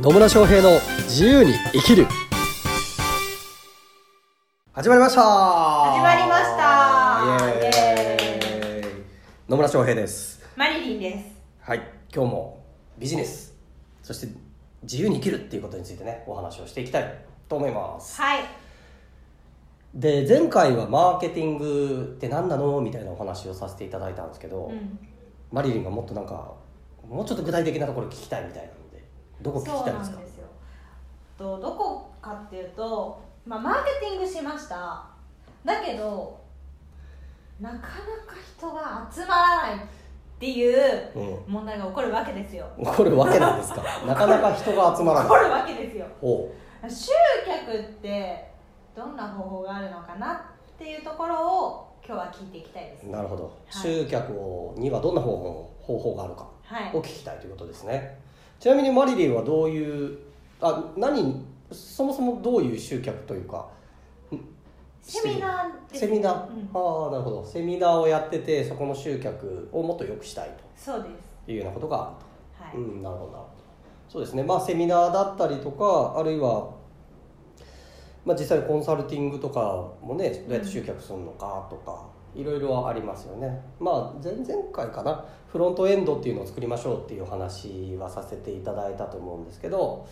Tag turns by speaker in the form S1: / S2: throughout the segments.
S1: 野村翔平の自由に生きる。始まりました。
S2: 始まりました。
S1: イエーイ。野村翔平です。
S2: マリリンです。
S1: はい。今日もビジネスそして自由に生きるっていうことについてねお話をしていきたいと思います。
S2: はい。
S1: で前回はマーケティングって何なのみたいなお話をさせていただいたんですけど、
S2: うん。
S1: マリリンがもっとなんかもうちょっと具体的なところ聞きたいみたいなどこ聞きたいですか？
S2: なんですよ。とどこかっていうと、まあ、マーケティングしました。だけどなかなか人が集まらないっていう
S1: うん。
S2: 問題が起こるわけですよ。
S1: 起こるわけなんですか？なかなか人が集まらない。
S2: 起こるわけですよ。集客ってどんな方法があるのかなっていうところを今日は聞いていきたいです。
S1: なるほど、
S2: い。
S1: 集客をにはどんな方法方法があるか
S2: はい。
S1: を聞きたいということですねちなみにマリリンはどういうあ何そもそもどういう集客というかん
S2: セミナー
S1: セミナー、
S2: うん。
S1: ああなるほど。セミナーをやっててそこの集客をもっと良くしたい
S2: そうです。
S1: というようなことがあると。
S2: はい、
S1: うん、なるほどなるほど。そうですね。まあセミナーだったりとかあるいは、まあ、実際にコンサルティングとかもねどうやって集客するのかとか、いろいろありますよね。まあ前々回かな。フロントエンドっていうのを作りましょうっていうお話はさせていただいたと思うんですけど、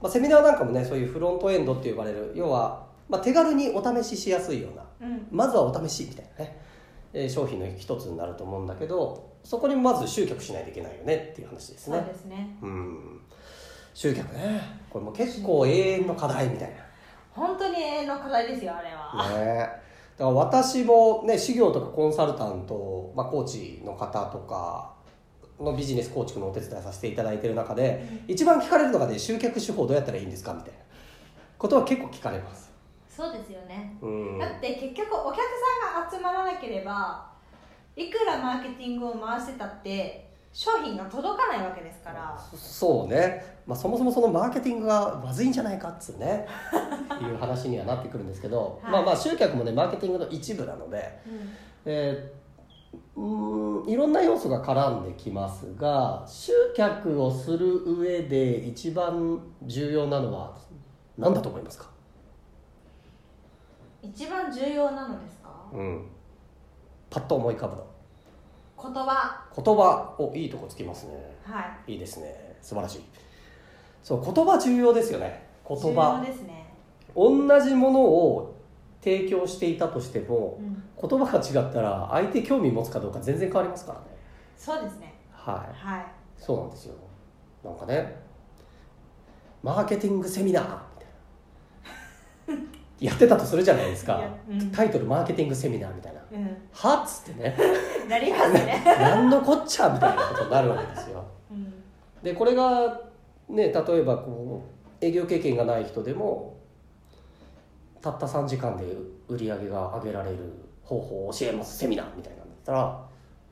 S1: まあ、セミナーなんかもねそういうフロントエンドって呼ばれる。要は、まあ、手軽にお試ししやすいような。
S2: うん。
S1: まずはお試しみたいなね、えー商品の一つになると思うんだけどそこにまず集客しないといけないよねっていう話ですね。
S2: そうですね。
S1: うん。集客ね。これも結構永遠の課題みたい
S2: 本当に永遠の課題ですよあれは、
S1: なねだから私もね事業とかコンサルタント、まあ、コーチの方とかのビジネス構築のお手伝いさせていただいてる中で、一番聞かれるのがね集客手法どうやったらいいんですかみたいな。ことは結構聞かれます。
S2: そうですよね、
S1: うん。
S2: だって結局お客さんが集まらなければいくらマーケティングを回してたって商品が届かないわけですから。
S1: そうね、まあ、そもそもそのマーケティングがまずいんじゃないかっつうね。いう話にはなってくるんですけど、
S2: はい。
S1: まあまあ集客もねマーケティングの一部なので、えーうーんいろんな要素が絡んできますが集客をする上で一番重要なのは何だと思いますか、
S2: 一番重要なのですか？
S1: うん、パッと思い浮かぶの
S2: 言葉。
S1: 言葉。おいいとこつきますね。
S2: はい。
S1: いいですね。素晴らしい。そう言葉重要ですよね。言
S2: 重
S1: 葉
S2: 要ですね、
S1: 同じものを提供していたとしても
S2: うん、
S1: 言葉が違ったら相手興味持つかどうか全然変わりますからね。
S2: そうですね。
S1: はい。
S2: はい。
S1: そうなんですよ。なんかね。マーケティングセミナーみたいなやってたとするじゃないですか。
S2: うん。
S1: タイトルマーケティングセミナーみたいな。
S2: うん。
S1: はっつってね。
S2: なりますね、
S1: 何のこっちゃみたいなことになるわけですよ。
S2: うん、
S1: でこれがね例えばこう営業経験がない人でもたった3時間で売り上げが上げられる方法を教えますセミナーみたいなんだったら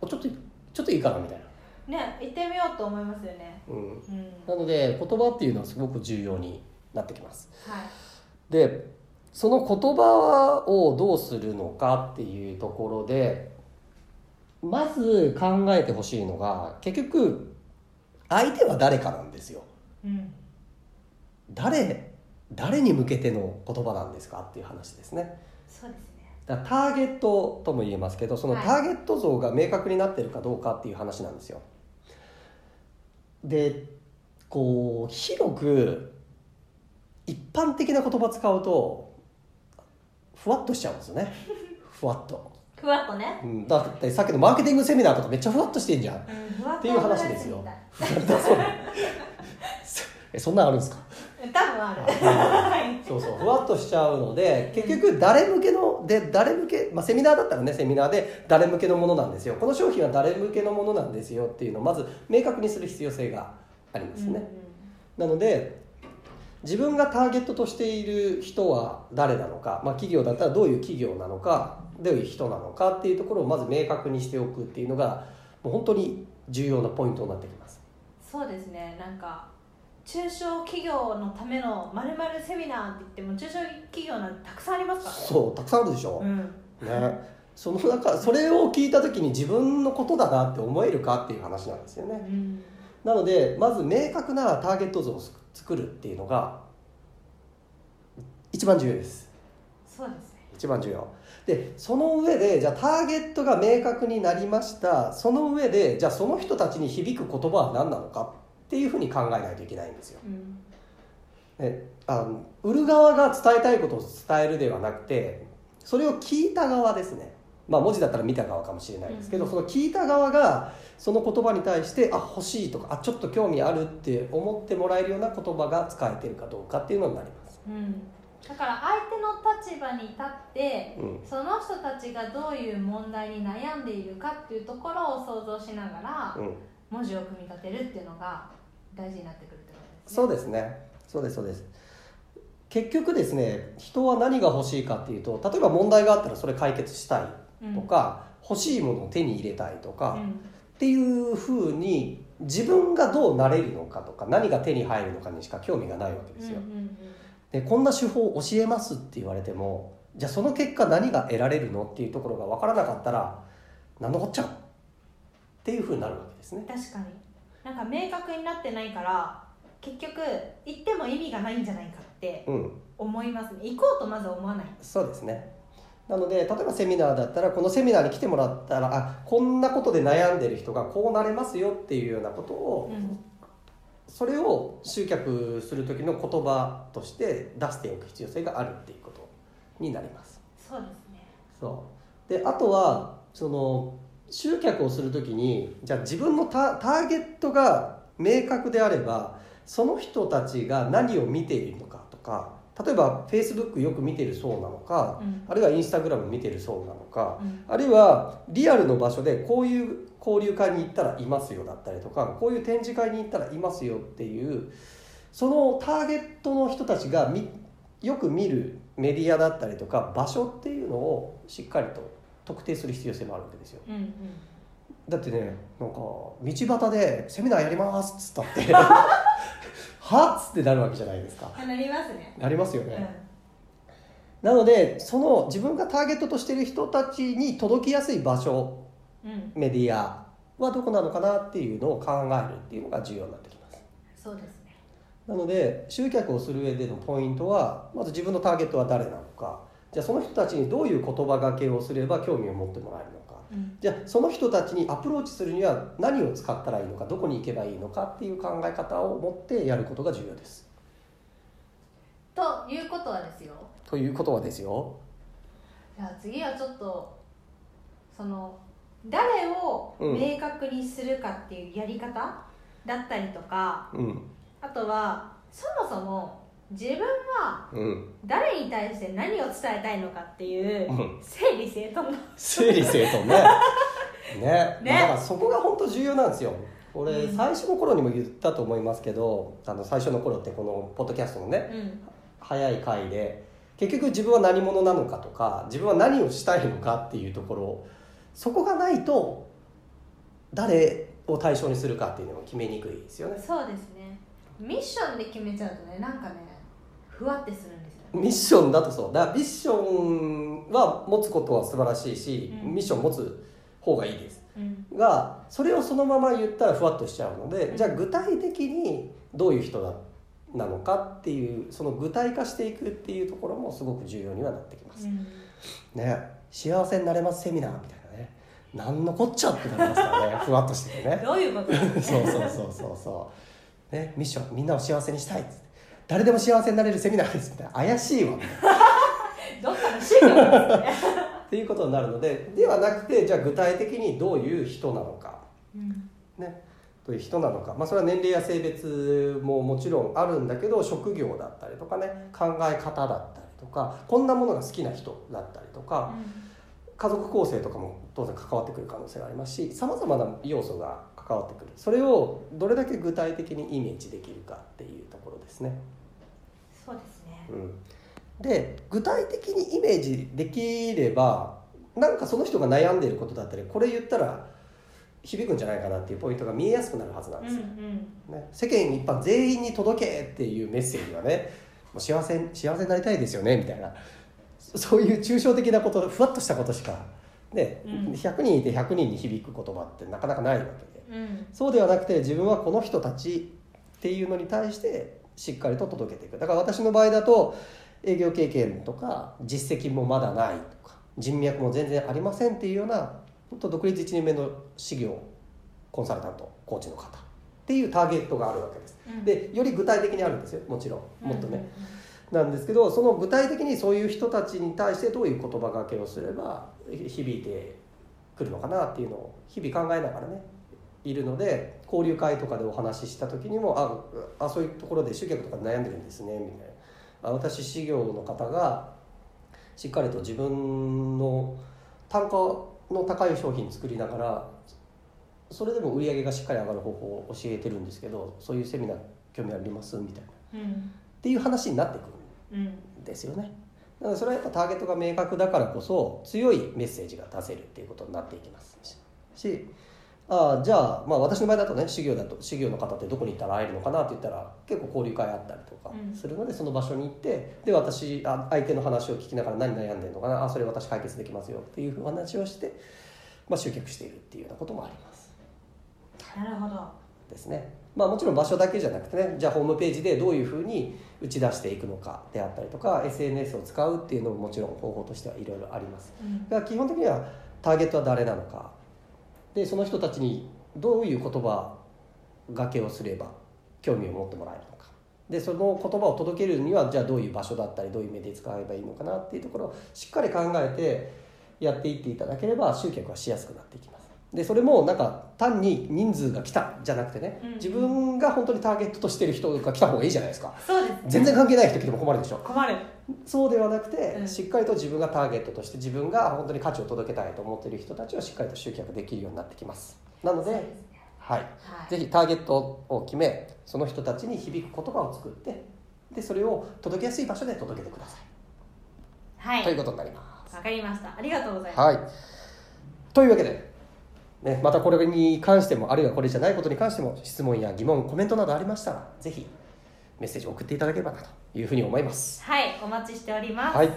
S1: おちょっとちょっといいかなみたいな、
S2: ね行ってみようと思いますよね。
S1: うん、
S2: うん。
S1: なので言葉っていうのはすごく重要になってきます。
S2: はい。
S1: でその言葉をどうするのかっていうところでまず考えてほしいのが結局相手は誰かなんですよ。
S2: うん。
S1: 誰誰に向けての言葉なんですかっていう話ですね。
S2: そうですね。
S1: だターゲットとも言えますけどその
S2: はい。
S1: ターゲット像が明確になってるかどうかっていう話なんですよ。でこう広く一般的な言葉使うとふわっとしちゃうんですよね。ふわっと、
S2: ふわっとね、
S1: うん、だってさっきのマーケティングセミナーとかめっちゃふわっとしてんじゃん。
S2: うん、っ
S1: ていう話ですよ。えそんなんあるんですか？
S2: 多分ある。はい
S1: そうそう。ふわっとしちゃうので結局誰向けので誰向け、まあ、セミナーだったらねセミナーで誰向けのものなんですよ。この商品は誰向けのものなんですよっていうのをまず明確にする必要性がありますね、なので自分がターゲットとしている人は誰なのか、まあ、企業だったらどういう企業なのかどういう人なのかっていうところをまず明確にしておくっていうのがもう本当に重要なポイントになってきます。
S2: そうですね。なんか中小企業のためのまるまるセミナーって言っても中小企業なんてたくさんありますからね。
S1: そうたくさんあるでしょ、
S2: うん。
S1: ね。その中それを聞いた時に自分のことだなって思えるかっていう話なんですよね。
S2: うん。
S1: なのでまず明確なターゲット像を作るっていうのが一番重要です。
S2: そうですね。
S1: 一番重要。でその上でじゃあターゲットが明確になりました。その上でじゃあその人たちに響く言葉は何なのかっていうふうに考えないといけないんですよ、
S2: うん。
S1: ね、あの売る側が伝えたいことを伝えるではなくてそれを聞いた側ですねまあ文字だったら見た側かもしれないですけど、
S2: うん。
S1: その聞いた側がその言葉に対してあ欲しいとかあちょっと興味あるって思ってもらえるような言葉が使えてるかどうかっていうのになります、
S2: うん。だから相手の立場に立って
S1: うん、
S2: その人たちがどういう問題に悩んでいるかっていうところを想像しながら
S1: うん、
S2: 文字を組み立てるっていうのが大事になってくるってことですね。
S1: そうですね。そうですそうです。結局ですね人は何が欲しいかっていうと例えば問題があったらそれ解決したいとか、欲しいものを手に入れたいとか、
S2: うん。
S1: っていうふうに自分がどうなれるのかとか何が手に入るのかにしか興味がないわけですよ、
S2: うんうん
S1: でこんな手法を教えますって言われてもじゃあその結果何が得られるのっていうところが分からなかったら何のこっちゃっていうふうになるわけですね。
S2: 確かに。なんか明確になってないから結局行っても意味がないんじゃないかって
S1: うん。
S2: 思いますね。行こうとまず思わない。
S1: そうですねなので例えばセミナーだったらこのセミナーに来てもらったらあこんなことで悩んでる人がこうなれますよっていうようなことを
S2: うん。
S1: それを集客する時の言葉として出しておく必要性があるっていうことになります。
S2: そうですね。
S1: そう。であとはその集客をする時にじゃあ自分のタターゲットが明確であればその人たちが何を見ているのかとか例えば Facebook よく見てるそうなのか、
S2: うん。
S1: あるいは Instagram 見てるそうなのか、
S2: うん。
S1: あるいはリアルの場所でこういう交流会に行ったらいますよだったりとかこういう展示会に行ったらいますよっていうそのターゲットの人たちがみよく見るメディアだったりとか場所っていうのをしっかりと特定する必要性もあるわけですよ。
S2: うんうん。
S1: だってねなんか道端で「セミナーやります」っつったって「はっ?」つってなるわけじゃないですか。
S2: あなりますね。
S1: なりますよね、
S2: うん。
S1: なのでその自分がターゲットとしている人たちに届きやすい場所
S2: うん。
S1: メディアはどこなのかなっていうのを考えるっていうのが重要になってきます。
S2: そうですね。
S1: なので集客をする上でのポイントはまず自分のターゲットは誰なのか。じゃあその人たちにどういう言葉がけをすれば興味を持ってもらえるのか。
S2: うん
S1: じゃあその人たちにアプローチするには何を使ったらいいのかどこに行けばいいのかっていう考え方を持ってやることが重要です。
S2: ということはですよ。
S1: ということはですよ。
S2: じゃあ次はちょっとその誰を明確にするかっていうやり方だったりとか、
S1: うん。
S2: あとはそもそも自分は
S1: うん
S2: 誰に対して何を伝えたいのかっていう
S1: うん
S2: 整理整頓の
S1: 整理整頓ね。ね。
S2: ね。
S1: だからそこが本当重要なんですよ。俺
S2: うん。
S1: 最初の頃にも言ったと思いますけどあの最初の頃ってこのポッドキャストのね
S2: うん。
S1: 早い回で結局自分は何者なのかとか自分は何をしたいのかっていうところそこがないと誰を対象にするかっていうのを決めにくいですよね。
S2: そうですね。ミッションで決めちゃうとねなんかねふわってするんですよ。
S1: ミッションだとそう。だからミッションは持つことは素晴らしいし、
S2: うん。
S1: ミッション持つ方がいいです。
S2: うん。
S1: がそれをそのまま言ったらふわっとしちゃうので、
S2: うん。
S1: じゃあ具体的にどういう人だなのかっていうその具体化していくっていうところもすごく重要にはなってきます、
S2: うん。
S1: ね。幸せになれますセミナーみたいなね。何のこっちゃってなりますからね。ふわっとしててね。
S2: どういうこと？
S1: そうそうそうそうそう。ね。ミッションみんなを幸せにしたいっつって誰でも幸せになれるセミナーですみたいな。怪しいわ。
S2: どっかの宗教なんですね。
S1: っていうことになるのでではなくてじゃあ具体的にどういう人なのか。
S2: うん。
S1: ね、どういう人なのか、まあ、それは年齢や性別ももちろんあるんだけど職業だったりとかね。考え方だったりとかこんなものが好きな人だったりとか家族構成とかも当然関わってくる可能性がありますしさまざまな要素が関わってくる。それをどれだけ具体的にイメージできるかっていうところですね。
S2: そうですね。
S1: うん、で具体的にイメージできればなんかその人が悩んでいることだったりこれ言ったら響くんじゃないかなっていうポイントが見えやすくなるはずなんですよ。
S2: うんうん。
S1: ね、世間一般全員に届けっていうメッセージはねもう幸せ幸せになりたいですよねみたいなそそういう抽象的なことふわっとしたことしか、ね
S2: うん。
S1: 100人いて100人に響く言葉ってなかなかないわけで。
S2: うん。
S1: そうではなくて自分はこの人たちっていうのに対してしっかりと届けていく。だから私の場合だと営業経験とか実績もまだないとか人脈も全然ありませんっていうような本当独立1年目の事業コンサルタントコーチの方っていうターゲットがあるわけです、
S2: うん。
S1: でより具体的にあるんですよもちろん。もっとね、
S2: うん
S1: なんですけどその具体的にそういう人たちに対してどういう言葉がけをすれば響いてくるのかなっていうのを日々考えながらねいるので交流会とかでお話しした時にもああそういうところで集客とか悩んでるんですねみたいな。あ私事業の方がしっかりと自分の単価の高い商品作りながらそれでも売り上げがしっかり上がる方法を教えてるんですけどそういうセミナー興味あります？みたいな。
S2: うん。
S1: っていう話になってくる。
S2: うん
S1: ですよね。だからそれはやっぱターゲットが明確だからこそ強いメッセージが出せるっていうことになっていきます。しああじゃあ、まあ、私の場合だとね修行だと修行の方ってどこに行ったら会えるのかなって言ったら結構交流会あったりとか
S2: うん。
S1: するので、その場所に行ってで私あ相手の話を聞きながら何悩んでるのかなあそれ私解決できますよっていう話をして、まあ、集客しているっていうようなこともあります。
S2: なるほど。
S1: ですね。まあもちろん場所だけじゃなくてねじゃあホームページでどういうふうに打ち出していくのかであったりとか SNS を使うっていうのももちろん方法としてはいろいろあります。
S2: うん。
S1: だから基本的にはターゲットは誰なのか。でその人たちにどういう言葉がけをすれば興味を持ってもらえるのか。でその言葉を届けるにはじゃあどういう場所だったりどういうメディア使えばいいのかなっていうところをしっかり考えてやっていっていただければ集客はしやすくなっていきますでそれもなんか単に人数が来たじゃなくてね
S2: うん
S1: 自分が本当にターゲットとしてる人が来た方がいいじゃないですか。
S2: そうですね。
S1: 全然関係ない人来ても困るでしょ。
S2: 困る。
S1: そうではなくて、
S2: うん。
S1: しっかりと自分がターゲットとして自分が本当に価値を届けたいと思っている人たちをしっかりと集客できるようになってきます。なので
S2: ね。
S1: はい、
S2: はい。
S1: ぜひターゲットを決めその人たちに響く言葉を作ってでそれを届けやすい場所で届けてください、
S2: はい。
S1: ということになります。
S2: わかりました。ありがとうございます。
S1: はい。というわけで、ね、またこれに関してもあるいはこれじゃないことに関しても質問や疑問コメントなどありましたらぜひメッセージを送っていただければなというふうに思います。
S2: はいお待ちしております、
S1: はい。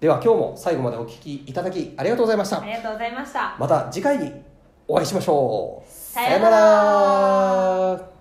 S1: では今日も最後までお聞きいただきありがとうございました。
S2: ありがとうございました。
S1: また次回にお会いしましょう。
S2: さようなら